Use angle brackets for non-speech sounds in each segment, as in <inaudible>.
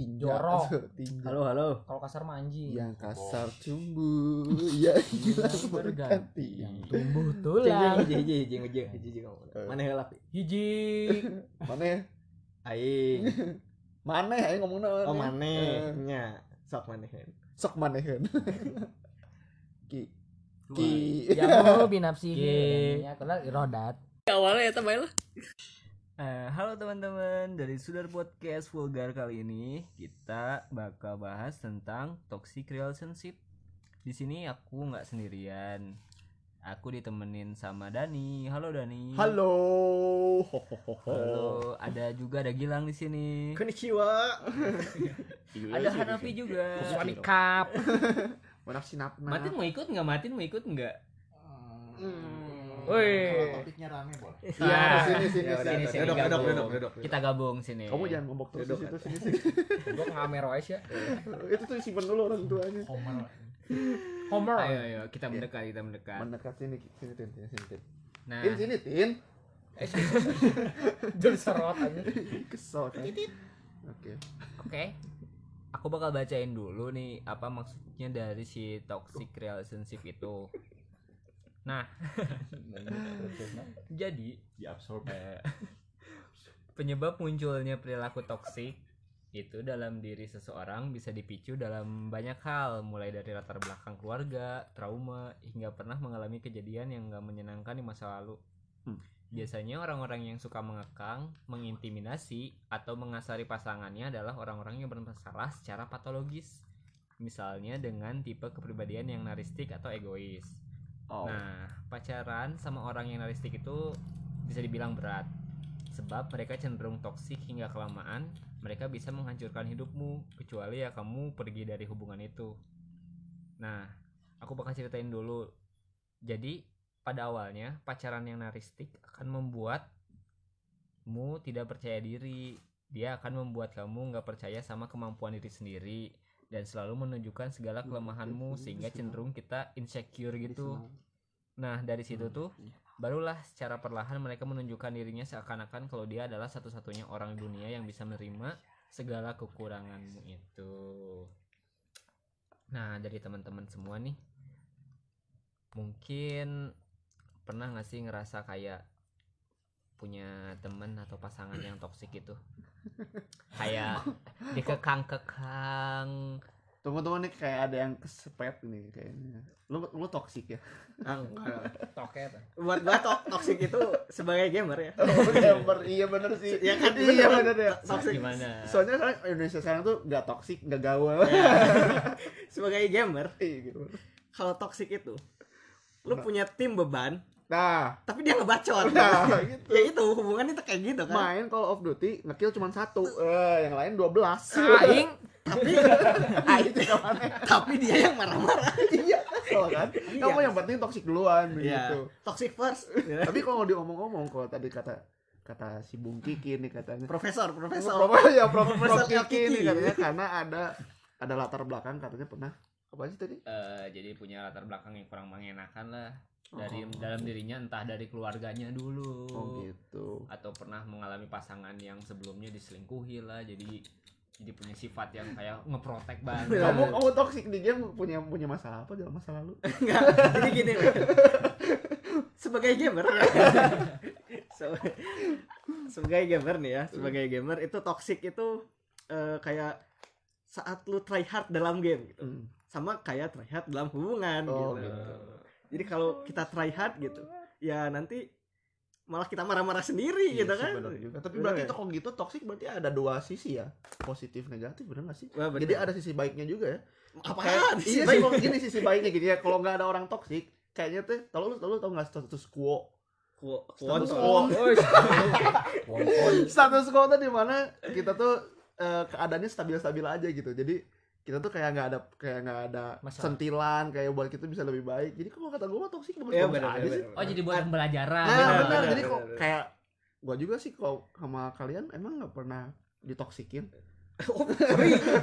tinja Jorok. tinja Halo halo. Kalau kasar mah anjing. yang kasar cumbu <laughs> ya hilang berganti Yang tumbuh tulang. hiji hiji hiji hiji hiji hiji kamu. Mana heula pi? Hiji. mana ya Aing. <laughs> mana ya ngomong naon Oh ya? mana? Eh, Nya. Sok manehan. sok mana kan <laughs> ki ki Jamu binapsi. Ki. Ya, kalau rodat. Awalnya ya tambah Eh, halo teman-teman dari Sudar Podcast Vulgar kali ini kita bakal bahas tentang toxic relationship. Di sini aku nggak sendirian. Aku ditemenin sama Dani. Halo Dani. halo ho, ho, ho, ho. Halo, ada juga ada Gilang di sini. Konnichiwa. <laughs> Ada Hanafi juga. Suami cup. <laughs> Mana sinapna Matin mau ikut nggak? Matin mau ikut nggak? Woi. Kalau topiknya rame boleh. Iya, Ah. sini sini Ya udah, sini. sini Duduk, gabung. duduk, duduk, duduk. Kita gabung sini. Kamu jangan ngomong terus situ sini sini. <laughs> Gua ngamer aja ya. <laughs> Itu tuh simpen dulu orang tuanya. Homer. Homer. Ayo, ayo, kita mendekat, kita mendekat. Mendekat sini sini tin sini sini tin. Nah, Tin sini tin. Jadi <laughs> serot aja. Kesel kan. Oke. Oke. Aku bakal bacain dulu nih apa maksudnya dari si toxic relationship itu. Nah, <laughs> jadi Diabsorb. eh, <laughs> penyebab munculnya perilaku toksik itu dalam diri seseorang bisa dipicu dalam banyak hal, mulai dari latar belakang keluarga, trauma, hingga pernah mengalami kejadian yang gak menyenangkan di masa lalu. Hmm. Biasanya orang-orang yang suka mengekang, mengintimidasi, atau mengasari pasangannya adalah orang-orang yang bermasalah secara patologis. Misalnya dengan tipe kepribadian yang naristik atau egois. Oh. Nah, pacaran sama orang yang naristik itu bisa dibilang berat. Sebab mereka cenderung toksik hingga kelamaan, mereka bisa menghancurkan hidupmu, kecuali ya kamu pergi dari hubungan itu. Nah, aku bakal ceritain dulu. Jadi, pada awalnya pacaran yang naristik akan membuatmu tidak percaya diri. Dia akan membuat kamu nggak percaya sama kemampuan diri sendiri dan selalu menunjukkan segala kelemahanmu sehingga cenderung kita insecure gitu. Nah, dari situ tuh barulah secara perlahan mereka menunjukkan dirinya seakan-akan kalau dia adalah satu-satunya orang dunia yang bisa menerima segala kekuranganmu itu. Nah, dari teman-teman semua nih mungkin pernah gak sih ngerasa kayak punya temen atau pasangan yang toksik gitu kayak dikekang-kekang Tunggu-tunggu nih kayak ada yang kesepet nih kayaknya. Lu lu toksik ya? Ah, enggak. Toket. buat gua to- toksik itu sebagai gamer ya Oh, gamer. iya bener sih. Ya kan, iya bener. bener ya. toksik gimana Soalnya kan Indonesia sekarang tuh nggak toksik, nggak gaul. sebagai gamer Iya gitu. kalau toksik itu lu punya tim beban Nah, tapi dia ngebacot nah <laughs> gitu. ya itu hubungan itu kayak gitu kan Main Call of Duty ngekill cuma satu, eh yang lain 12 Aing tapi <laughs> Ah itu ke mana? tapi dia yang marah-marah iya kesel kan? Kamu yang penting toksik duluan Iya. gitu. toxic first Tapi kalau diomong-omong kalau tadi kata kata si Bung Kiki nih katanya profesor profesor Prof, ya Prof, Profesor Prof Kiki Kiki. nih katanya karena ada ada latar belakang katanya pernah apa sih tadi? Eh, jadi punya latar belakang yang kurang mengenakan lah dari Oh. dalam dirinya entah dari keluarganya dulu Oh gitu. atau pernah mengalami pasangan yang sebelumnya diselingkuhi lah jadi jadi punya sifat yang kayak ngeprotek <laughs> banget Kamu kamu toksik di game punya punya masalah apa dalam masa lalu? <laughs> Enggak, jadi gini loh. Sebagai gamer ya. <laughs> Se- sebagai gamer nih ya, sebagai gamer itu toxic itu eh, kayak saat lu try hard dalam game gitu. Hmm. Sama kayak try hard dalam hubungan Oh, gitu. gitu. Jadi kalau kita try hard gitu, ya nanti malah kita marah-marah sendiri Iya gitu sih, kan. bener juga. Tapi Bener berarti ya? itu kalau gitu toksik berarti ada dua sisi ya, positif negatif bener gak sih? Wah, bener. Jadi ada sisi baiknya juga ya. Kayak- sih, iya sih, gini sisi baiknya gini ya. Kalau nggak ada orang toksik, kayaknya tuh, kalau lu lu tau nggak status quo? Ku- Status quo. <laughs> status quo tuh di mana kita tuh eh, keadaannya stabil-stabil aja gitu. Jadi kita tuh kayak nggak ada kayak nggak ada Masalah. sentilan kayak buat kita bisa lebih baik. Jadi kalau kata gue mah toksik bagus Iya, bagus bener, aja bener, sih. bener. Oh jadi buat pembelajaran. Nah, bener, benar. bener, Jadi kok kayak gua juga sih kalau sama kalian emang nggak pernah ditoksikin. <laughs> Oh.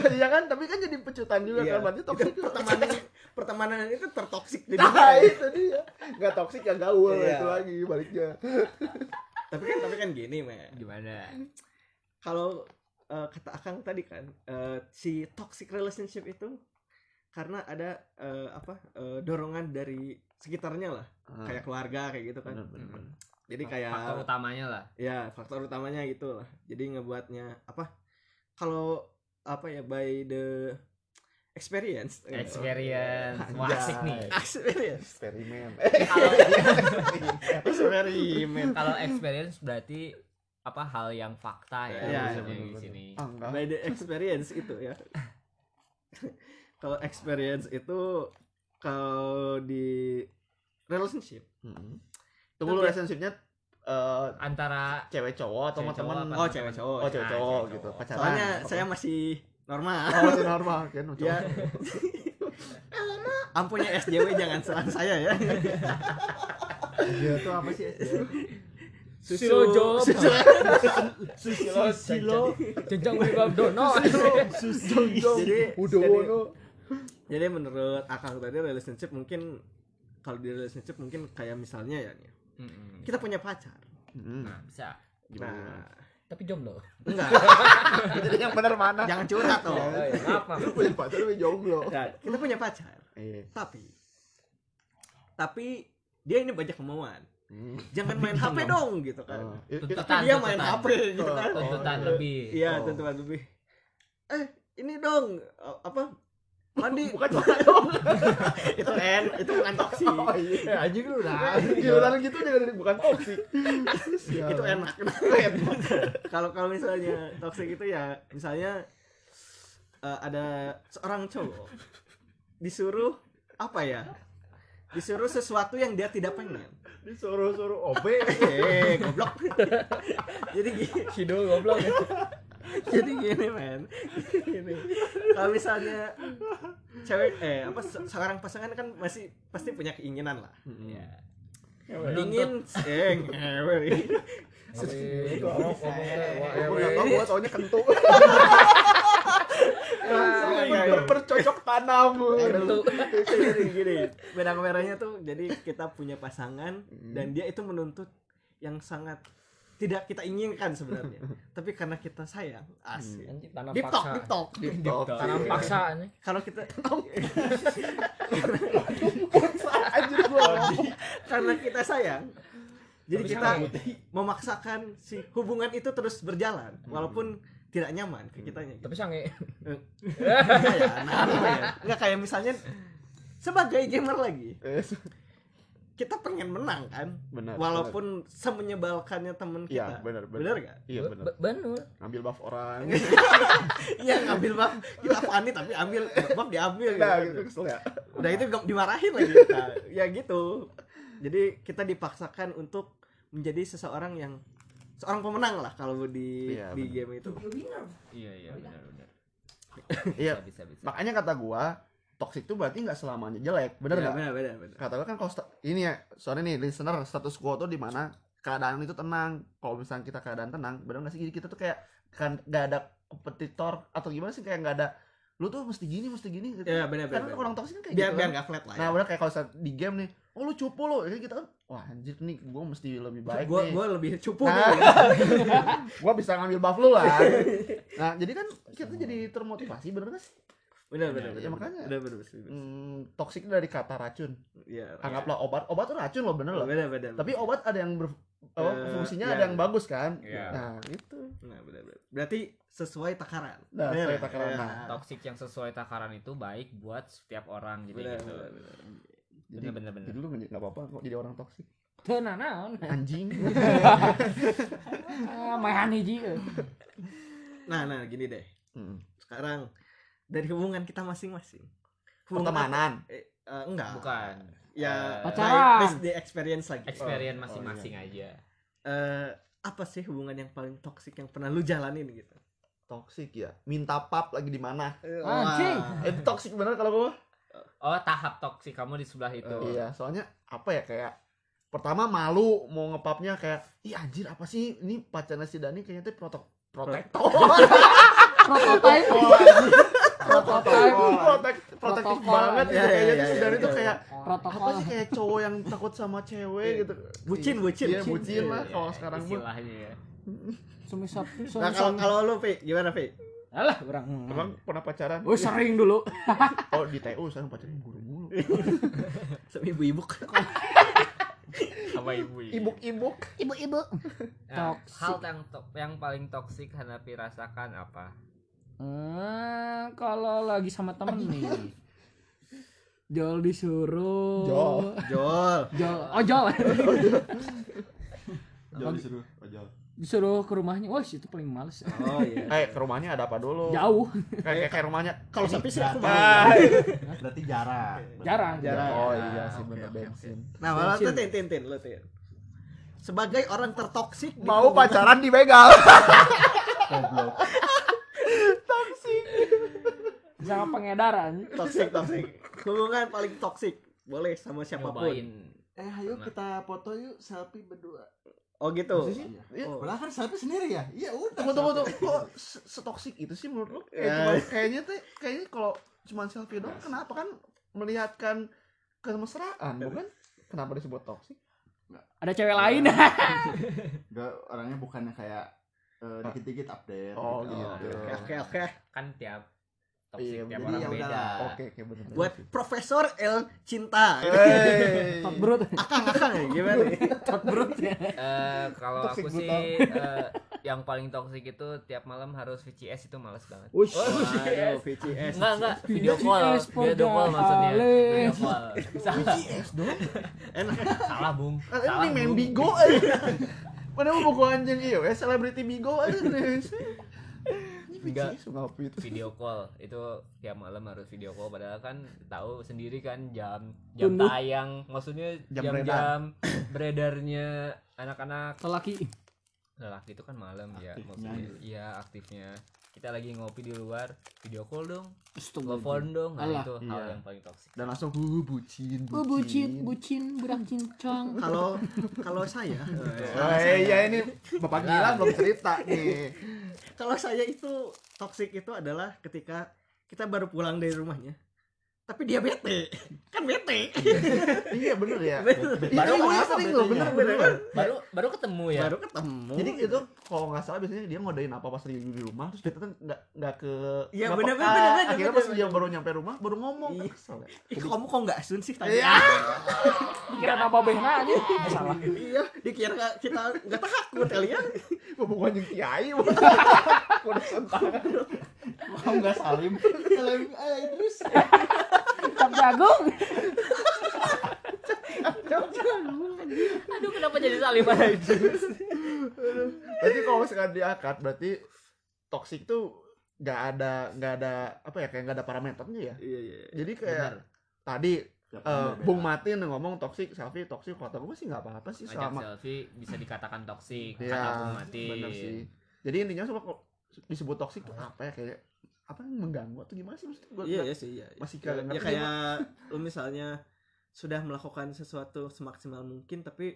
Iya kan, tapi kan jadi pecutan juga Iya. kan berarti toksik. Itu pertemanan pertemanan itu tertoksik <laughs> di Nah, itu dia. Nggak toksik ya gaul Iya. itu lagi baliknya. tapi kan tapi kan gini me Gimana? kalau eh, kata Akang tadi kan eh, si toxic relationship itu karena ada eh, apa eh, dorongan dari sekitarnya lah. Ah, kayak keluarga kayak gitu kan. Bener, bener, bener. jadi kayak faktor utamanya lah. Ya faktor utamanya itu lah. Jadi ngebuatnya apa kalau apa ya by the experience. Experience. Wah asik nih. <laughs> Experience. Eksperimen kalau <laughs> eksperimen kalau experience berarti apa hal yang fakta ya, maksudnya iya, di sini. Enggak. by the experience itu ya. <laughs> Kalau experience itu kalau di relationship Mm-mm. tunggu lu relationshipnya eh, antara cewek cowok atau Cewek teman cowok apa? Oh cewek cowok. Oh cewek cowok gitu. pacaran. Soalnya Apa? saya masih normal. Oh masih normal. Kan <laughs> ya. Ampunya SJW jangan serang saya ya. Iya tuh apa sih Susilo job. susu Susilo Susilo jenjang Wibab Dono <laughs> jadi udah jadi, wono. jadi menurut akang tadi relationship mungkin kalau di relationship mungkin kayak misalnya ya nih, kita punya pacar. Nah bisa. Nah. Tapi jomblo. enggak. <laughs> Jadi yang benar mana? Jangan curhat oh, dong iya, maaf maaf. Lu punya pacar tapi jomblo. Nah, kita punya pacar. Iya. Tapi tapi dia ini banyak kemauan Hmm. jangan main <laughs> HP dong gitu kan. Oh, Tuntutan, tapi dia main tuntutan. HP gitu kan Oh, tuntutan iya. lebih. Iya Oh. tentuan lebih. Eh ini dong eh, apa? Mandi. <laughs> Bukan dong. <laughs> Itu en itu bukan toksi oh iya. Anjing lu dah. giliran gitu jangan bukan toksik. Itu enak kalau kalau misalnya toxic itu ya misalnya eh, ada seorang cowok disuruh apa ya disuruh sesuatu yang dia tidak pengen. Disuruh-suruh OB. <laughs> Eh goblok. Jadi gini. Sido goblok. Ya. jadi gini men. Gini. Kalau misalnya cewek eh apa se- seorang pasangan kan masih pasti punya keinginan lah. Ya. Ingin eh ngewe. Itu ngomong ngomong teh, wah, Iya, iya. Ber- bercocok tanam gini gini. Benang merahnya tuh jadi kita punya pasangan Hmm. dan dia itu menuntut yang sangat tidak kita inginkan sebenarnya. Tapi karena kita sayang asik. Anjing tanam deep paksa. deep talk. Deep talk. Tanam paksa nih. kalau kita <laughs> anjir gua karena kita sayang jadi Tapi kita memaksakan si hubungan itu terus berjalan. Walaupun tidak nyaman ke kitanya gitu. Tapi sange. Enggak ya, nah, ya? Enggak kayak misalnya sebagai gamer lagi Eh, kita pengen menang kan benar walaupun semenyebalkannya temen iya kita benar bener gak? iya benar Be- Bener. ngambil buff orang <laughs> Iya ngambil bab kita panik tapi ambil bab diambil nah gitu. gitu kesel ya Udah itu dimarahin lagi <laughs> Nah, ya gitu. Jadi kita dipaksakan untuk menjadi seseorang yang seorang pemenang lah kalau di Iya, di benar. game itu. iya iya benar benar <laughs> iya bisa bisa bisa makanya kata gua toxic itu berarti nggak selamanya jelek bener Iya, nggak benar benar benar. kata gua kan kalau ini ya soalnya nih listener status quo tuh di mana keadaan itu tenang kalau misalnya kita keadaan tenang bener nggak sih jadi kita tuh kayak kan nggak ada kompetitor atau gimana sih kayak nggak ada lu tuh mesti gini mesti gini gitu. Iya benar benar. karena benar. orang toxic kan kayak biar gitu biar kan. flat lah ya. nah bener kayak kalau di game nih oh lu cupu lo jadi kita kan wah anjir nih gua mesti lebih baik gua nih gua lebih cupu Nah. nih. <laughs> gua bisa ngambil buff lu lah nah jadi kan kita jadi termotivasi bener gak sih Benar benar. Ya, benar, makanya. Benar benar. benar. hmm, toxic dari kata racun Iya. anggaplah obat obat tuh racun loh bener loh Benar benar. tapi obat ada yang ber, apa, Eh, fungsinya iya. ada yang bagus kan Iya. nah itu Nah, benar benar. Berarti sesuai takaran. Nah, Benar, sesuai takaran. iya. Nah, toxic yang sesuai takaran itu baik buat setiap orang jadi Benar gitu benar benar. Jadi bener bener bener jadi lu nggak apa-apa kok jadi orang toxic Tenan naon. anjing Ah, Mayan hiji. Nah, nah gini deh. Hmm. Sekarang dari hubungan kita masing-masing. Hubungan pertemanan Eh, eh, enggak. bukan Ya, Eh, Pacaran. based the experience lagi. experience Oh, masing-masing aja Eh, apa sih hubungan yang paling toksik yang pernah lu jalanin gitu? toxic ya minta pap lagi di mana Anjing. Eh toxic bener kalau gua oh tahap toksik kamu di sebelah itu Oh. iya soalnya apa ya kayak pertama malu mau ngepapnya kayak ih anjir apa sih ini pacarnya si Dani kayaknya tuh protek protektor. Prototype. protek protektif banget iya, kayaknya iya, tuh si iya, Dani tuh iya. kayak Protokol. apa sih kayak cowok yang takut sama cewek gitu Bucin, bucin. iya bucin lah kalau sekarang mah istilahnya ya Semisal Nah, kalau kalau lu, Pi, gimana, Pi? Alah, orang. Emang pernah pacaran? Oh, sering dulu. <laughs> Oh di TU sekarang pacaran guru mulu. <laughs> <laughs> Sama ibu-ibu. Ibuk-ibuk. Ibu-ibu. Nah, Toxic. hal yang to- yang paling toksik Hanapi rasakan apa? Eh, kalau lagi sama temen nih. Jol disuruh. Jol. Jol. Jol. Oh, Jol. Jauh disuruh ojol. Disuruh ke rumahnya. Wah, itu paling males. Oh iya. Eh ke rumahnya ada apa dulu? Jauh. Kayak kayak rumahnya. Kalau sampai sih aku mau. Ah. Berarti jarang. Jarang. Jarang. Oh iya sih bener bensin. Nah, malah tuh tin tin tin lu tin. Sebagai orang tertoksik di Mau pacaran dibegal. Goblok. Sama pengedaran. toksik toksik. Hubungan paling toksik. Boleh sama siapa pun. Eh, ayo kita foto yuk selfie berdua. Oh gitu. Iya. Iya. Oh. Kan selfie sendiri ya? Iya udah. Tunggu tunggu tunggu. Kok se- setoksik itu sih menurut lu? Kayak Ya. cuma- kayaknya tuh kayaknya kalau cuma selfie doang kenapa kan melihatkan kemesraan bukan? Kenapa disebut toksik? Ada cewek lain. <laughs> Enggak, orangnya bukannya kayak eh, dikit-dikit update. Oh, gitu. gitu. Oke oke oke. Kan tiap Iya, toksik tiap jadi orang ya beda. Oke oke bener. Buat Profesor El Cinta. Tot brut. Akang akang ya gimana? Tot brut ya. Eh, kalau Toxic aku sih eh, yang paling toksik itu tiap malam harus VCS itu males banget. Wush. Waduh, VCS. Enggak enggak video call, VCS video call maksudnya. Video call. Salah, VCS dong. Enak. salah Bung. Kan Salah. ini main Bung. Bigo. Mana mau buku anjing iya ya selebriti Bigo aja Enggak. Video call itu tiap malam harus video call padahal kan tahu sendiri kan jam jam Tunduk. tayang maksudnya Jam jam-jam <coughs> beredarnya anak-anak Lelaki. lelaki itu kan malam ya Aktifnya maksudnya gitu. iya aktifnya kita lagi ngopi di luar video call dong Astaga. telepon dong nah Alah, itu hal iya. yang paling toksik Dan langsung uh bucin Oh, bucin, bucin, budak cincang. <laughs> Kalau kalau saya, Oh iya ini Bapak Gilang belum cerita nih. <laughs> kalau saya itu toksik itu adalah ketika kita baru pulang dari rumahnya. Tapi dia bete. Kan bete. iya bener ya. Bener. Iya, Baru gue kenapa sering loh, bener Bener baru baru ketemu ya Baru ketemu. Jadi itu kalau nggak salah biasanya dia ngodain apa pas lagi di rumah terus dia tuh nggak nggak ke Iya, bener, bener, bener, akhirnya bener, pas bener. dia baru nyampe rumah baru ngomong Iya. kesel ya. Kamu kok nggak asun sih tadi? Iya. Kira apa behna aja. Salah. Iya, dikira kita nggak takut kali ya. Gue bukan yang kiai. Udah <laughs> Kamu enggak salim. Salim eh terus. Cap jagung. aduh kenapa jadi saliman itu Berarti kalau misalkan diangkat berarti toxic tuh nggak ada nggak ada apa ya kayak nggak ada parameternya ya. Iya, iya. Jadi kayak Benar. tadi beda. Bung Martin ngomong toxic, selfie toxic, kata gue sih nggak apa-apa sih ngajak selama selfie bisa dikatakan toksik Iya, kata Bung Mati bener sih. Jadi intinya disebut toxic tuh apa ya kayak apa yang mengganggu atau gimana sih maksudnya? Gua Iya, iya sih, iya. masih Ya, kagak ya kayak lu misalnya sudah melakukan sesuatu semaksimal mungkin tapi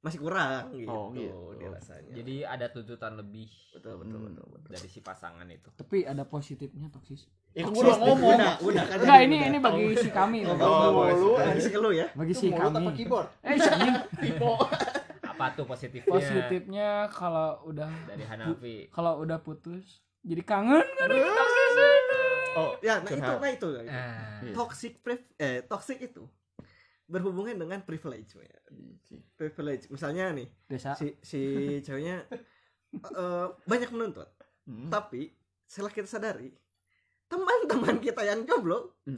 masih kurang gitu, Oh, gitu. dia rasanya. jadi ada tuntutan lebih betul betul Hmm. betul. betul. dari si pasangan itu Tapi ada positifnya toksis. Itu gue udah ngomong. Udah, udah kan. Enggak, ini udah. ini bagi si kami. Oh, Oh, oh, lu bagi si lu ya. Bagi si Mulut apa kami. keyboard? Eh, si. Apa tuh positifnya Positifnya kalau udah dari Hanafi kalau udah putus jadi kangen kan Oh, Ya, nah itu nah itu. ah, Iya. Toxic priv- eh toxic itu berhubungan dengan privilege ya. Privilege. Misalnya nih, biasa si si ceweknya eh, banyak menuntut, Hmm. tapi setelah kita sadari teman-teman kita yang jomblo Hmm.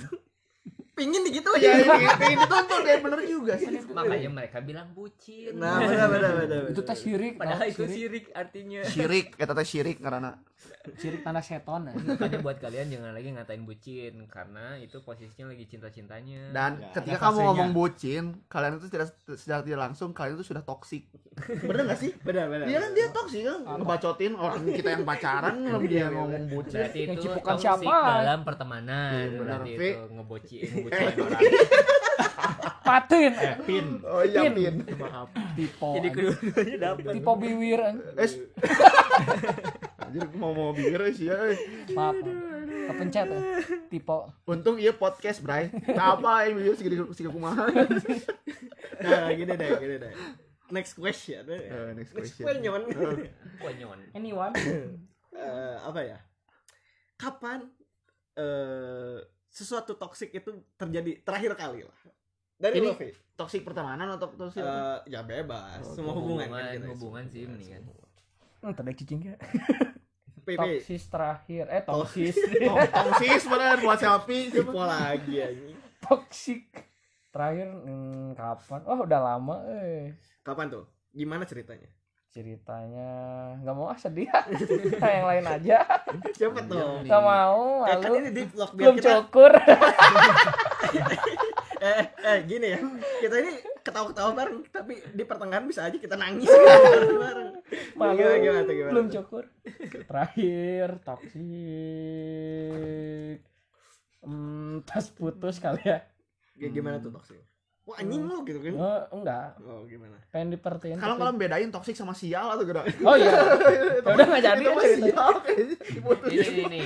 Pingin gitu Ya, aja. ini kayak ditonton kayak bener juga sih. makanya mereka bilang bucin Nah, benar benar benar. itu tes syirik padahal tau, itu syirik sirik artinya Syirik, kata teh syirik karena syirik tanda seton ya. makanya buat kalian jangan lagi ngatain bucin karena itu posisinya lagi cinta-cintanya dan Ya, ketika kamu fasenya. ngomong bucin, kalian itu tidak secara tidak langsung kalian itu sudah toksik. Bener gak sih? Benar benar. Iya kan dia toksik kan ngebacotin orang kita yang pacaran dia ngomong bucin. berarti Yang cipukan siapa? dalam pertemanan Iya, benar, berarti itu ngeboci orang <laughs> patin eh pin Oh iya, Pin. Pin. Maaf. tipe jadi kedua-duanya dapat tipe biwir Es. <laughs> Anjir gua mau mau bibir sih ya. eh. maaf kepencet ya tipe Untung iya podcast, Bray. Apa yang bibir segini segini kumaha. <laughs> Nah, gini deh, gini deh. next question Eh, next next question. question. Anyone? Eh, apa ya kapan eh sesuatu toksik itu terjadi terakhir kali lah dari Ini-. Toxic pertemanan atau toxic apa? Eh, ya bebas Oh, semua hubungan kan hubungan, kita hubungan sih ini kan. Hmm, tadi cicing ya. Toksis terakhir. Eh, toksis. Oh, <laughs> Toxic beneran buat selfie siapa? lagi anjing Toksik. Terakhir hmm, kapan? Oh, udah lama eh. kapan tuh gimana ceritanya Ceritanya nggak mau ah sedih. <laughs> yang lain aja. siapa tuh Nggak mau, Eh, kan malu. ini di vlog biar Belum kita cukur. <laughs> <laughs> eh, eh gini ya kita ini ketawa-ketawa bareng tapi di pertengahan bisa aja kita nangis bareng Malu. gimana gimana tuh gimana Belum tuh? cukur. Terakhir toksik. Hmm, tas putus kali ya. G- gimana tuh toksik wah anjing lu gitu kan Oh, enggak. oh gimana Pengen diperhatiin. Kalau kalau bedain toxic sama sial atau gimana? <laughs> Oh iya. <laughs> Ya udah nggak jadi Itu mah ceritanya. sial. Ini, ini, ini.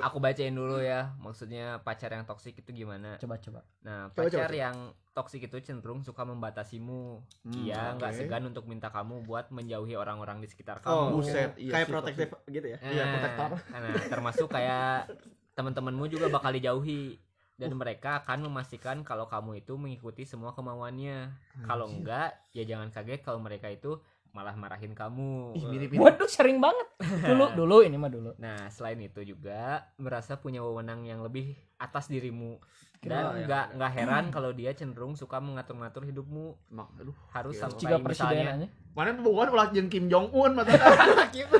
Aku bacain dulu ya. Maksudnya pacar yang toksik itu gimana? Coba coba. Nah, Coba, pacar coba. yang toksik itu cenderung suka membatasimu. Hmm, Ia nggak oke. segan untuk minta kamu buat menjauhi orang-orang di sekitar Oh, kamu. buset, iya kayak protektif gitu ya Iya, Nah, protektor. Nah, termasuk kayak teman-temanmu juga bakal dijauhi dan mereka akan memastikan kalau kamu itu mengikuti semua kemauannya. Kalau enggak, ya jangan kaget kalau mereka itu malah marahin kamu. Ih. Waduh, sering banget. <laughs> Dulu dulu ini mah dulu. Nah, selain itu juga merasa punya wewenang yang lebih atas dirimu. Oh, Dan ya. nggak nggak heran kalau dia cenderung suka mengatur-ngatur hidupmu. Mak, aduh. Harus sampai Jika misalnya. Mana bukan ulah jeung Kim Jong Un <laughs> gitu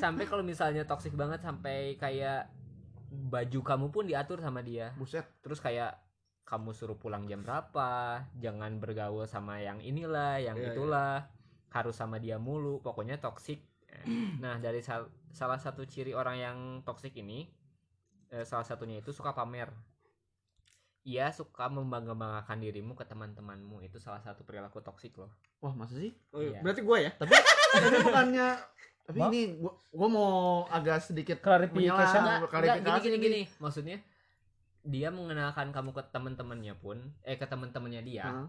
sampai kalau misalnya toksik banget sampai kayak baju kamu pun diatur sama dia. Buset. terus kayak kamu suruh pulang jam berapa jangan bergaul sama yang inilah yang Iya, itulah harus sama dia mulu pokoknya toksik <clears throat> nah dari sal- salah satu ciri orang yang toksik ini eh, salah satunya itu suka pamer ia suka membangga-banggakan dirimu ke teman-temanmu itu salah satu perilaku toksik loh Wah, masa sih? Oh, Iya. berarti gue ya Tapi <laughs> tapi bukannya tapi ini gua, gua mau agak sedikit enggak, klarifikasi gini gini gini maksudnya dia mengenalkan kamu ke teman-temannya pun eh ke teman-temannya dia Heeh.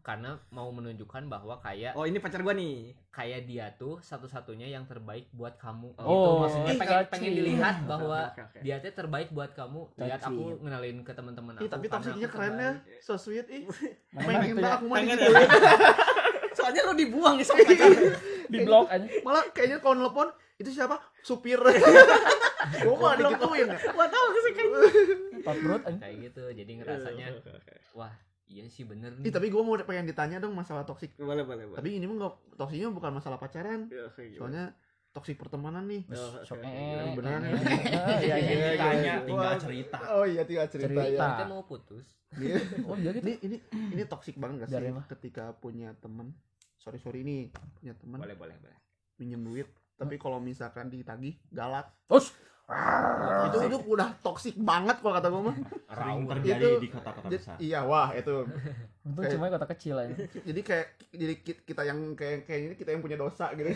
karena mau menunjukkan bahwa kayak oh ini pacar gue nih kayak dia tuh satu-satunya yang terbaik buat kamu Oh, gitu maksudnya ih, pengen pengen dilihat bahwa Oke, oke. dia tuh terbaik buat kamu lihat aku ngenalin ke teman-teman aku Ih, tapi toksiknya keren ya. So sweet ih. Pengen itu banget ya? aku <laughs> digituin. Soalnya lu dibuang ya <laughs> sama pacar Di blok aja. Malah kayaknya kalau nelpon itu siapa? Supir. <laughs> Gua mah digituin ya. gua tahu sih aja. kayak gitu jadi ngerasanya wah iya sih bener Ih, nih tapi gua mau pengen ditanya dong masalah toksik. boleh boleh boleh Tapi ini mah enggak toksiknya bukan masalah pacaran. Ya? Soalnya toksik pertemanan nih. Oh, Sok oke, eh. gimana? beneran eh, ya? eh, <laughs> Iya iya. Iya, Tanya, iya. tinggal cerita. Oh iya, tinggal cerita, Cerita. ya. kita mau putus Ini, Oh iya gitu. ini ini ini toksik banget gak sih ketika punya temen sorry sorry nih punya temen boleh boleh boleh minjem duit tapi kalau misalkan ditagih galak Us. itu itu udah toksik banget kalau kata gue mah Sering terjadi Itu- di kota-kota Jadi- besar. iya wah itu Untung cuma kota kecil aja. jadi kayak jadi ki- kita yang kayak kayak ini kita yang punya dosa gitu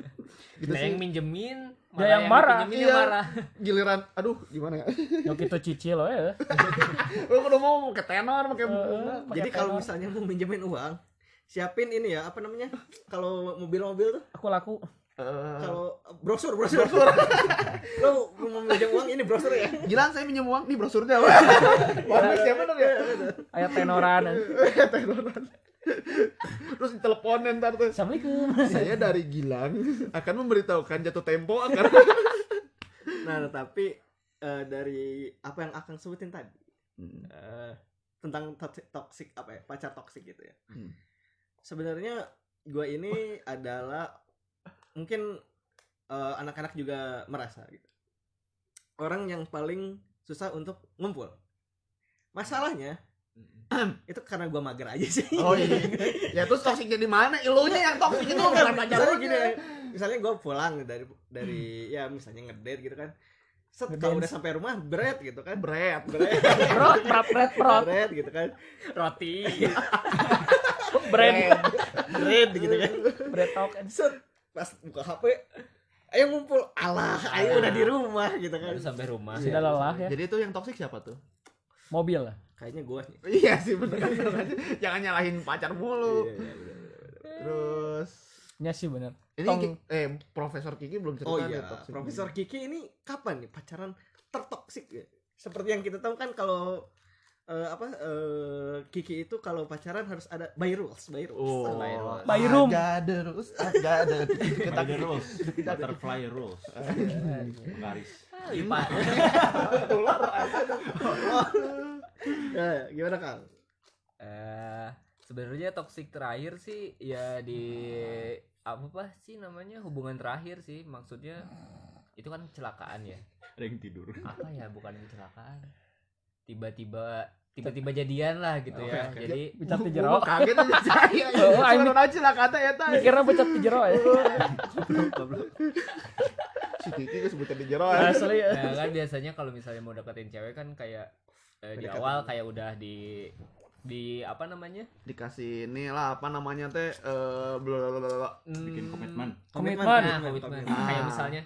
<laughs> gitu yang minjemin Dia yang marah. dipinjemin Iya. yang marah giliran aduh gimana ya <laughs> Yo kita cicil ya. gue udah mau ke tenor pakai jadi kalau misalnya mau minjemin uang siapin ini ya apa namanya kalau mobil-mobil tuh Aku laku. Eh, kalau brosur brosur lo mau minjem uang ini brosur ya Gilang saya minjem uang nih brosurnya Wah, siapa dong ya? Ayat tenoran. Tenoran. Terus diteleponin ntar tuh. Assalamualaikum. Saya dari Gilang akan memberitahukan jatuh tempo akan nah tapi eh, dari apa yang akan sebutin tadi eh, tentang toxic, toxic apa ya pacar toxic gitu ya Hmm. Sebenarnya gue ini <laughs> adalah mungkin eh, anak-anak juga merasa gitu. Orang yang paling susah untuk ngumpul. Masalahnya itu karena gue mager aja sih. Oh iya. Ya terus toksiknya di mana? Ilunya yang toksik itu bukan misalnya gini misalnya gue pulang dari dari ya misalnya ngedate gitu kan. Set kalau udah sampai rumah berat gitu kan. Prot, prot, prot, prot. berat gitu kan. Roti <laughs> Brand. berat gitu kan. Brand talk. set. Pas buka HP ayo ngumpul. Alah ayo udah di rumah gitu kan. Baru sampai rumah. Sudah lelah ya. Jadi itu yang toksik siapa tuh? mobil. Lah kayaknya gua. Nih iya sih bener. <laughs> Jangan nyalahin pacar mulu. Iya, iya, bener, bener, bener. terus. Ya sih bener. Ini Tong- eh profesor Kiki belum cerita oh iya toxic. Profesor Kiki ini kapan nih pacaran tertoksik ya? Seperti yang kita tahu kan kalau eh, apa eh, Kiki itu kalau pacaran harus ada by rules by rules Oh, By rules. By room. Ada terus, ada ada. Kita By the rules, butterfly rules. Garis. Lipat. ya, gimana kang Eh, sebenarnya toxic terakhir sih ya di apa apa sih namanya hubungan terakhir sih maksudnya itu kan kecelakaan ya Ada yang tidur. apa ya bukan kecelakaan tiba-tiba tiba-tiba jadian lah gitu ya oke. jadi becat di <laughs> jero kaget aja <laughs> saya. Oh, aing- aja lah kata ya tadi. mikirnya becat di jero ya <laughs> Si Kiki geus sebutan di jero. asli ya Nah kan biasanya kalau misalnya mau deketin cewek kan kayak eh, di awal kayak udah di di apa namanya Dikasih ini lah apa namanya teh eh blablabla. Bikin komitmen. Komitmen. Nah, komitmen. Ah. Kayak misalnya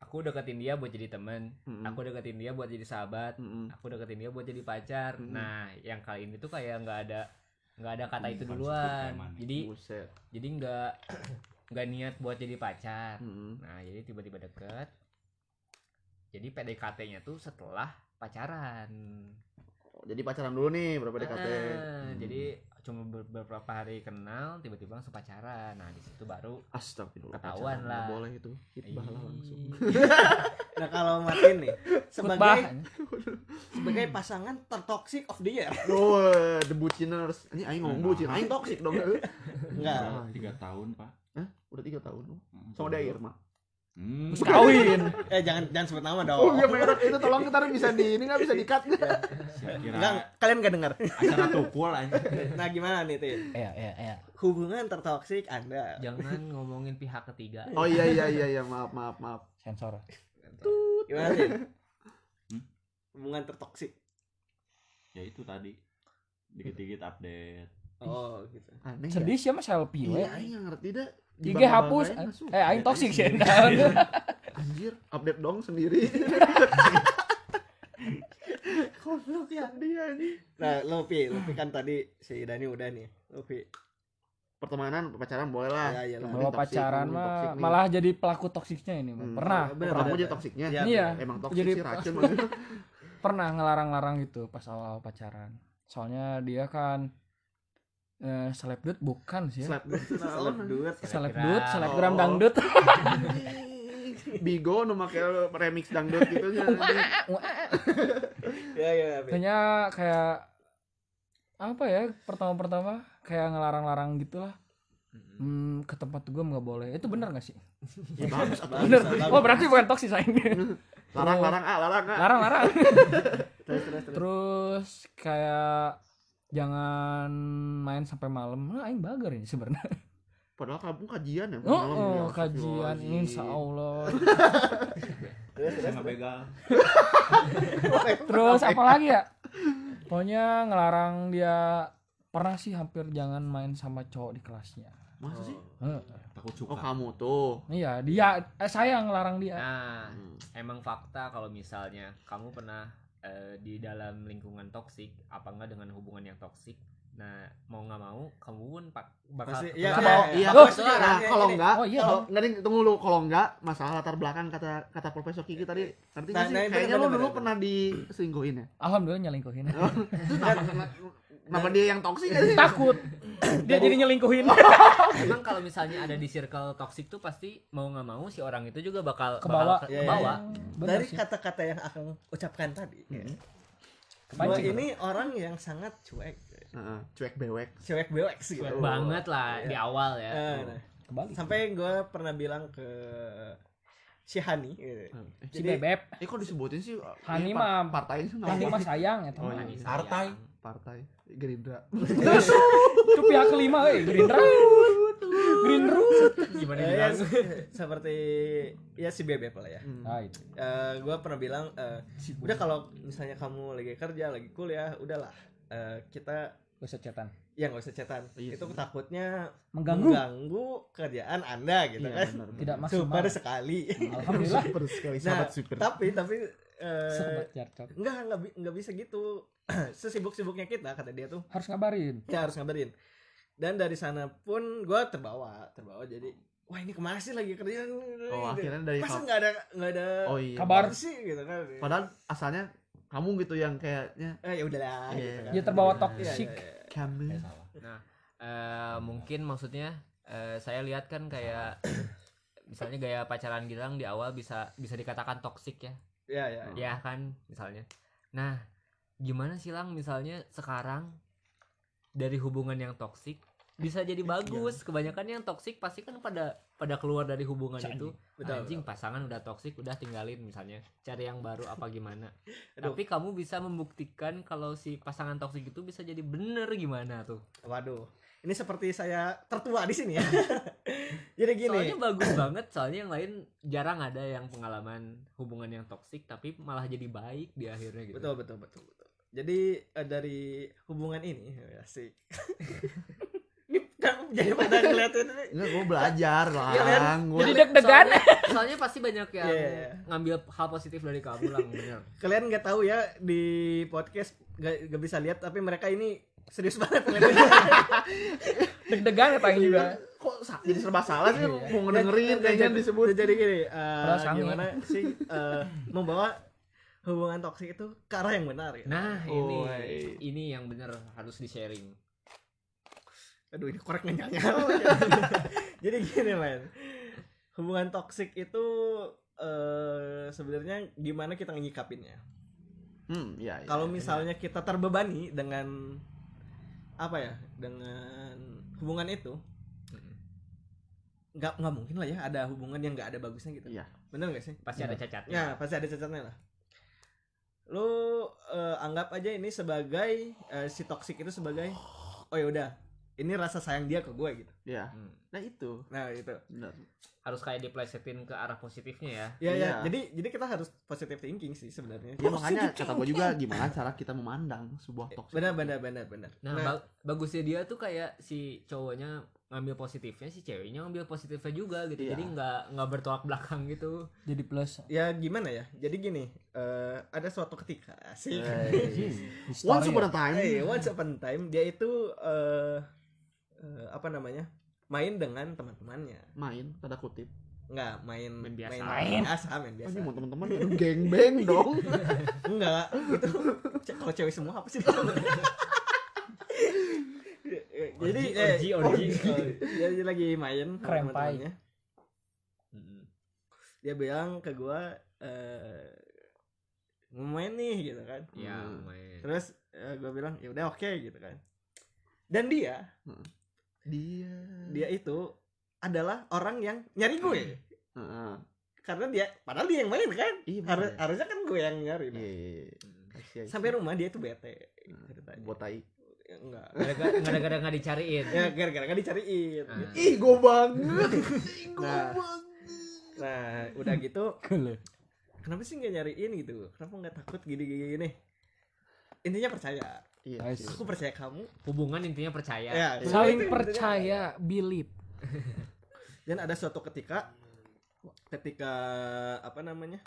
aku deketin dia buat jadi teman, Mm-mm. aku deketin dia buat jadi sahabat, Mm-mm. aku deketin dia buat jadi pacar. Mm-mm. Nah, yang kali ini tuh kayak nggak ada nggak ada kata itu duluan. sebut Jadi Buset. jadi nggak <clears throat> nggak niat buat jadi pacar. Mm-mm. Nah, jadi tiba-tiba deket. Jadi PDKT-nya tuh setelah pacaran. Oh, Jadi pacaran dulu nih berapa DKT. Ah, Jadi cuma ber- beberapa hari kenal, tiba-tiba langsung pacaran. Nah, di situ baru Astagfirullah. Ketahuan pacaran nggak lah. Boleh itu. Hitbah lah langsung. <laughs> nah kalau Martin nih sebagai <laughs> sebagai pasangan tertoxic of the year Oh, the buciners. Ini aing ngomong bucin, aing toxic dong. <laughs> enggak Tiga tahun pak. Hah? Udah tiga tahun. Hmm, Sama dia Irma. Hmm. Terus kawin eh jangan jangan sebut nama dong Oh iya merek itu tolong kita bisa di ini nggak bisa di cut. Saya kira enggak kalian gak dengar acara tukul aja. nah gimana nih Tin iya iya iya hubungan tertoksik anda jangan ngomongin pihak ketiga. Oh iya iya iya iya maaf maaf maaf. sensor gimana Tin Hmm? hubungan tertoksik Ya itu tadi. Dikit-dikit update. oh gitu Aneh. sedih sih mah selfie Iya, aing nggak ngerti dah. IG hapus. eh aing toksik sih. <laughs> Anjir, update dong sendiri. Goblok ya dia nih. nah Lopi Lopi kan tadi si Dani udah nih. Lopi Pertemanan, pacaran boleh lah. Ya, kalau pacaran mah malah jadi pelaku toksiknya ini. Hmm. pernah. Bener, Kamu jadi toksiknya. Iya, iya Emang toksik Jadi sih racun. <laughs> pernah ngelarang-larang gitu pas awal pacaran. Soalnya dia kan eh, selebgram bukan sih ya? Slap. Seleb duet selebgram Oh. dangdut <laughs> Bigo nu make remix dangdut gitu <laughs> ya ya Pi. Kayaknya kayak apa ya pertama-pertama kayak ngelarang-larang gitulah. Hmm, ke tempat gue nggak boleh. Itu benar nggak sih? Ya bagus <laughs> atuh. bener. Bagus. oh berarti bukan toksis saya Larang larang ah, larang ah. larang-larang terus terus terus. Terus kayak jangan main sampai malam nah aing bager ini sebenarnya <laughs> Padahal kamu kajian ya oh, malam oh ya. kajian insya Allah <laughs> <laughs> terus apa lagi ya pokoknya ngelarang dia pernah sih hampir jangan main sama cowok di kelasnya Masa sih? Heeh. Takut Oh suka. kamu tuh. iya dia eh, saya ngelarang dia Nah, Hmm. emang fakta kalau misalnya kamu pernah eh, di dalam lingkungan toksik, apa enggak dengan hubungan yang toksik. Nah, mau nggak mau, kamu pun pak bakal Pasti- iya, bakal- iya, Iya, Oh, pasti. Nah, kalau enggak, Oh, iya, kalau nih, tunggu dulu. Kalau enggak, masalah latar belakang kata kata Profesor Kiki tadi, ngerti nggak Nah, sih? nah, Kayaknya lu dulu pernah diselingkuhin ya? alhamdulillah nyelingkuhin Terus kenapa, kenapa dia yang toksik sih? takut <coughs> dia jadi nyelingkuhin <laughs> Emang kalau misalnya ada di circle toksik tuh pasti mau nggak mau si orang itu juga bakal Kebawa. bakal ke- Iya, iya, kebawa. Bener dari kata-kata yang akan ucapkan tadi ya. Gua Kepancing. ini orang yang sangat cuek Heeh, cuek bewek. cuek bewek sih Cuek gitu. banget lah di awal ya. Eh, nah. kembali sampai gue pernah bilang ke si Hani gitu. si Jadi- bebek Eh kok disebutin sih? Hani mah- par- partai sih Hani mah sayang ya Oh, teman iya. Partai. Partai Gerindra. itu pihak kelima eh Gerindra. Gerindra Gimana Eh, ya, seperti ya si bebek lah ya? Hmm. nah itu. Gue pernah bilang eh, udah kalau misalnya kamu lagi kerja lagi kuliah udahlah. Eh, kita secetan ya nggak usah chatan Iya itu sih. takutnya mengganggu? mengganggu kerjaan anda gitu Iya, kan. benar, benar. tidak maksimal. Super sekali. Alhamdulillah. Super sekali nah sahabat super. tapi tapi eh, enggak enggak bi- enggak bisa gitu. <clears throat> Sesibuk-sibuknya kita kata dia tuh. Harus ngabarin. Ya harus ngabarin. Dan dari sana pun gue terbawa terbawa. Jadi wah ini ke mana sih lagi kerjaan oh akhirnya dari masa nggak ada nggak ada oh iya. Kabar. sih gitu kan? Padahal asalnya kamu gitu yang kayaknya. Eh ya udahlah Iya. gitu kan. dia terbawa Iya, toksik kamu Nah, eh, mungkin maksudnya eh, saya lihat kan kayak <coughs> misalnya gaya pacaran Gilang di awal bisa bisa dikatakan toksik ya. Iya, iya. Ya kan misalnya. Nah, gimana sih Lang misalnya sekarang dari hubungan yang toksik bisa jadi bagus. Kebanyakan yang toksik pasti kan pada pada keluar dari hubungan itu. Betul, Anjing pasangan udah toksik udah tinggalin misalnya. Cari yang baru apa gimana. <laughs> Aduh. Tapi kamu bisa membuktikan kalau si pasangan toksik itu bisa jadi bener gimana tuh. Waduh. Ini seperti saya tertua di sini ya. <laughs> <laughs> Jadi gini. Soalnya bagus banget, soalnya yang lain jarang ada yang pengalaman hubungan yang toksik tapi malah jadi baik di akhirnya gitu. betul betul betul betul. Jadi eh, dari hubungan ini asik. Jadi pada ngeliatin ini. Enggak, gue belajar lah. Iya, kan? Gua- Jadi deg-degan. Soalnya, soalnya pasti banyak yang Iya, iya, ngambil hal positif dari kamu lah bener. Kalian nggak tahu ya di podcast nggak nggak bisa lihat tapi mereka ini serius banget deg-degan ya paling juga kok jadi serba salah sih Iya. mau ngedengerin kayaknya Jadi- disebut jadi gini sange. gimana sih eh, membawa hubungan toksik itu ke arah yang benar ya Nah, ini Oh, ini yang bener harus di-sharing. Aduh ini korek ngenyanya <laughs> jadi gini men. Hubungan toksik itu eh sebenarnya gimana kita ngikapinnya hmm iya, iya. Kalau iya. misalnya kita terbebani dengan apa ya dengan hubungan itu nggak nggak mungkin lah ya ada hubungan yang nggak ada bagusnya gitu. Iya. bener nggak sih? Pasti ada cacatnya. Ya, pasti ada cacatnya lah. Lu eh, anggap aja ini sebagai eh, si toksik itu sebagai oh ya udah, ini rasa sayang dia ke gue gitu. Iya. Hmm. nah itu Nah, itu. benar Harus kayak diplesetin ke arah positifnya ya. Ya ya, Iya. jadi jadi kita harus positive thinking sih sebenarnya. ya makanya kata gue juga gimana cara kita memandang sebuah toxic Benar benar benar benar. Nah, ba- bagusnya dia tuh kayak si cowoknya ngambil positifnya, si ceweknya ngambil positifnya juga gitu. Iya. Jadi nggak nggak bertolak belakang gitu. jadi plus ya gimana ya? Jadi gini, eh, ada suatu ketika sih. <laughs> once History upon ya. a time Hey, once upon a time dia itu eh eh, apa namanya? main dengan teman-temannya. main tanda kutip Enggak, main Main biasa. main biasa, main biasa. ini mau teman-teman aduh geng beng dong <laughs> Enggak, itu kalau cewek semua apa sih? <laughs> jadi Orgi, eh, orgi, orgi. jadi lagi main teman-temannya. Dia bilang ke gua eh mau main nih gitu kan. Ya, Hmm. main. Terus eh, gua bilang ya udah oke gitu kan. Dan dia, dia dia itu adalah orang yang nyari gue. Heeh. Karena dia padahal dia yang main kan. iya bener. harusnya kan gue yang nyari. iya iya, iya. Kasih aja. Sampai rumah dia itu bete ceritanya. buat tai Ya, enggak. Gara-gara gara-gara nggak dicariin. Ya gara-gara kan dicariin. Ah. ih gue banget Ih, gua Nah. banget. Nah, udah gitu kenapa sih nggak nyariin gitu? Kenapa nggak takut gini-gini gini? Intinya percaya. Iya Nice. Aku percaya kamu. Hubungan intinya percaya. Ya, saling itu intinya percaya believe <laughs> Dan ada suatu ketika ketika apa namanya?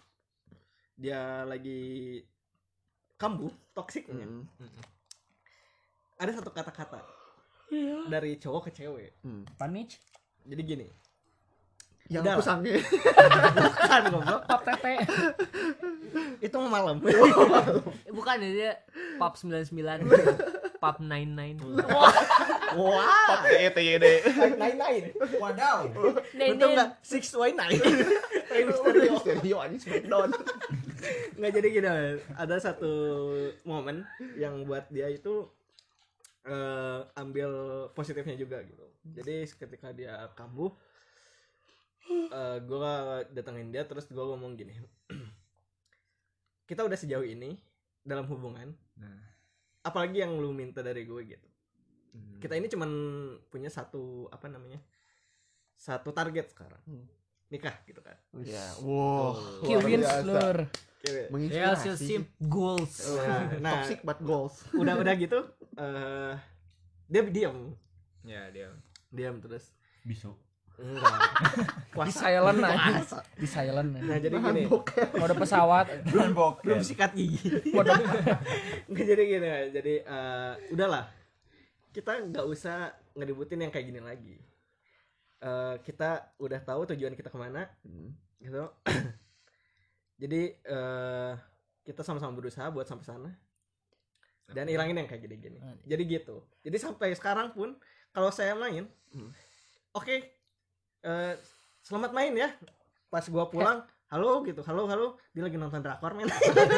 Dia lagi kambuh toksiknya. Hmm. Ada satu kata-kata dari cowok ke cewek. Hmm. panich Jadi gini. Yang Udah aku sange <laughs> Bukan goblok. pap tete Itu mau malam. Bukan ya dia Pop 99 Pop 99 Wah. TYD Nine nine. Wadaw. Untung nine. Rey Mysterio. stereo anjing smackdown nggak jadi gini ada satu momen yang buat dia itu eh, ambil positifnya juga gitu jadi ketika dia kambuh eh gue datengin dia terus gue ngomong gini. <clears throat> Kita udah sejauh ini dalam hubungan. Nah. apalagi yang lu minta dari gue gitu. Hmm. kita ini cuman punya satu apa namanya satu target sekarang. Hmm. nikah gitu kan. Ya wow. Kevin. Slur. Real menginspirasi Goals. Nah, <laughs> nah toxic but goals. udah udah gitu <laughs> eh dia diam ya dia diam terus. Bisu. <laughs> enggak. Di silent aja di silent aja. nah jadi gini. mode pesawat. Belum sikat gigi. Mode nggak jadi gini jadi eh, udahlah. Kita nggak usah ngeributin yang kayak gini lagi. Eh, kita udah tahu tujuan kita ke mana gitu. <clears throat> Jadi eh, kita sama-sama berusaha buat sampai sana. Dan hilangin yang kayak gini-gini. Jadi gitu. Jadi sampai sekarang pun kalau saya main Hmm. oke eh, selamat main ya pas gua pulang halo gitu halo halo dia lagi nonton drakor men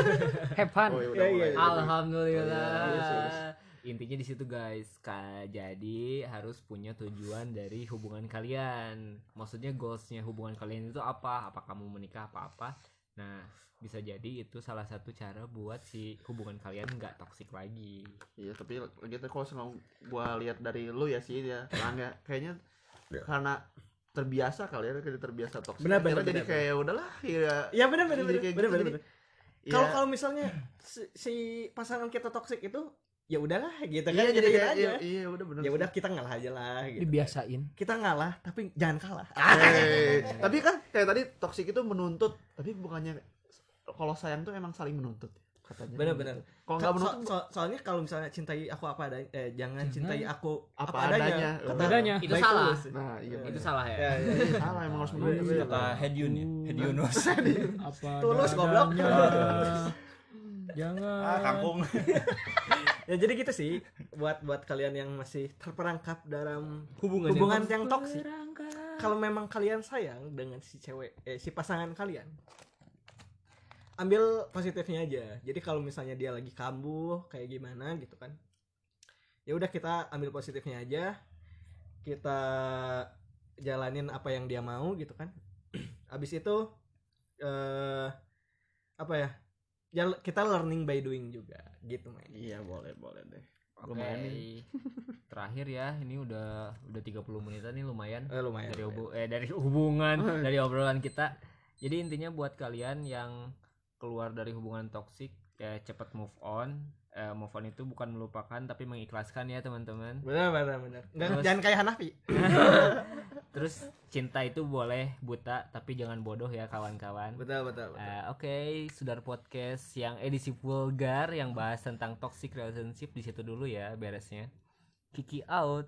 <laughs> have fun Oh, ya iya. Alhamdulillah. Bagus, bagus. Intinya di situ guys. Ka- jadi harus punya tujuan dari hubungan kalian. Maksudnya goalsnya hubungan kalian itu apa? Apa kamu menikah apa apa? Nah bisa jadi itu salah satu cara buat si hubungan kalian nggak toksik lagi. Iya, tapi gitu kalau sekarang gua lihat dari lu ya sih ya, Rangga kayaknya karena terbiasa kali ya, kayak terbiasa toksik. Benar, benar, Akhirnya jadi benar, kayak udahlah ya. ya benar benar benar benar gitu, benar benar. kalau ya, kalau misalnya si, si pasangan kita toksik itu ya udahlah gitu kan iya, jadi kayak aja iya, iya, udah benar. ya udah kita ngalah aja lah gitu. dibiasain kita ngalah tapi jangan kalah <laughs> tapi kan kayak tadi toksik itu menuntut, tapi bukannya kalau sayang tuh emang saling menuntut katanya. benar-benar Kalau So- nggak menuntut so- so- soalnya kalau misalnya cintai aku apa adanya eh jangan Jangan. cintai aku Apa apa, adanya. adanya, Apa Kata adanya. Itu baik salah. tulus. Nah, iya. Itu salah ya. ya, ya, ya. salah emang harus Iya, menuntut. iya. Kata ya. Head Yunus. <laughs> apa Tulus, goblok. <laughs> jangan Ah, kangkung. <laughs> ya jadi gitu sih buat buat kalian yang masih terperangkap dalam Hubungan, hubungan yang yang toksik kalau memang kalian sayang dengan si cewek eh si pasangan kalian ambil positifnya aja jadi kalau misalnya dia lagi kambuh kayak gimana gitu kan ya udah kita ambil positifnya aja kita jalanin apa yang dia mau gitu kan <clears throat> abis itu eh apa ya ya kita learning by doing juga gitu main Iya, boleh, boleh deh. Oke. Lumayan nih. <laughs> Terakhir ya, ini udah udah 30 menitan nih lumayan. eh, lumayan dari lumayan. eh dari hubungan <laughs> dari obrolan kita jadi intinya buat kalian yang keluar dari hubungan toksik ya cepat move on. Eh, move on itu bukan melupakan tapi mengikhlaskan ya teman-teman. Benar benar benar. Terus- jangan kayak Hanafi. <laughs> Terus cinta itu boleh buta tapi jangan bodoh ya kawan-kawan. Betul betul, betul. Eh, oke sudar podcast yang edisi vulgar yang bahas tentang toxic relationship di situ dulu ya beresnya. Kiki out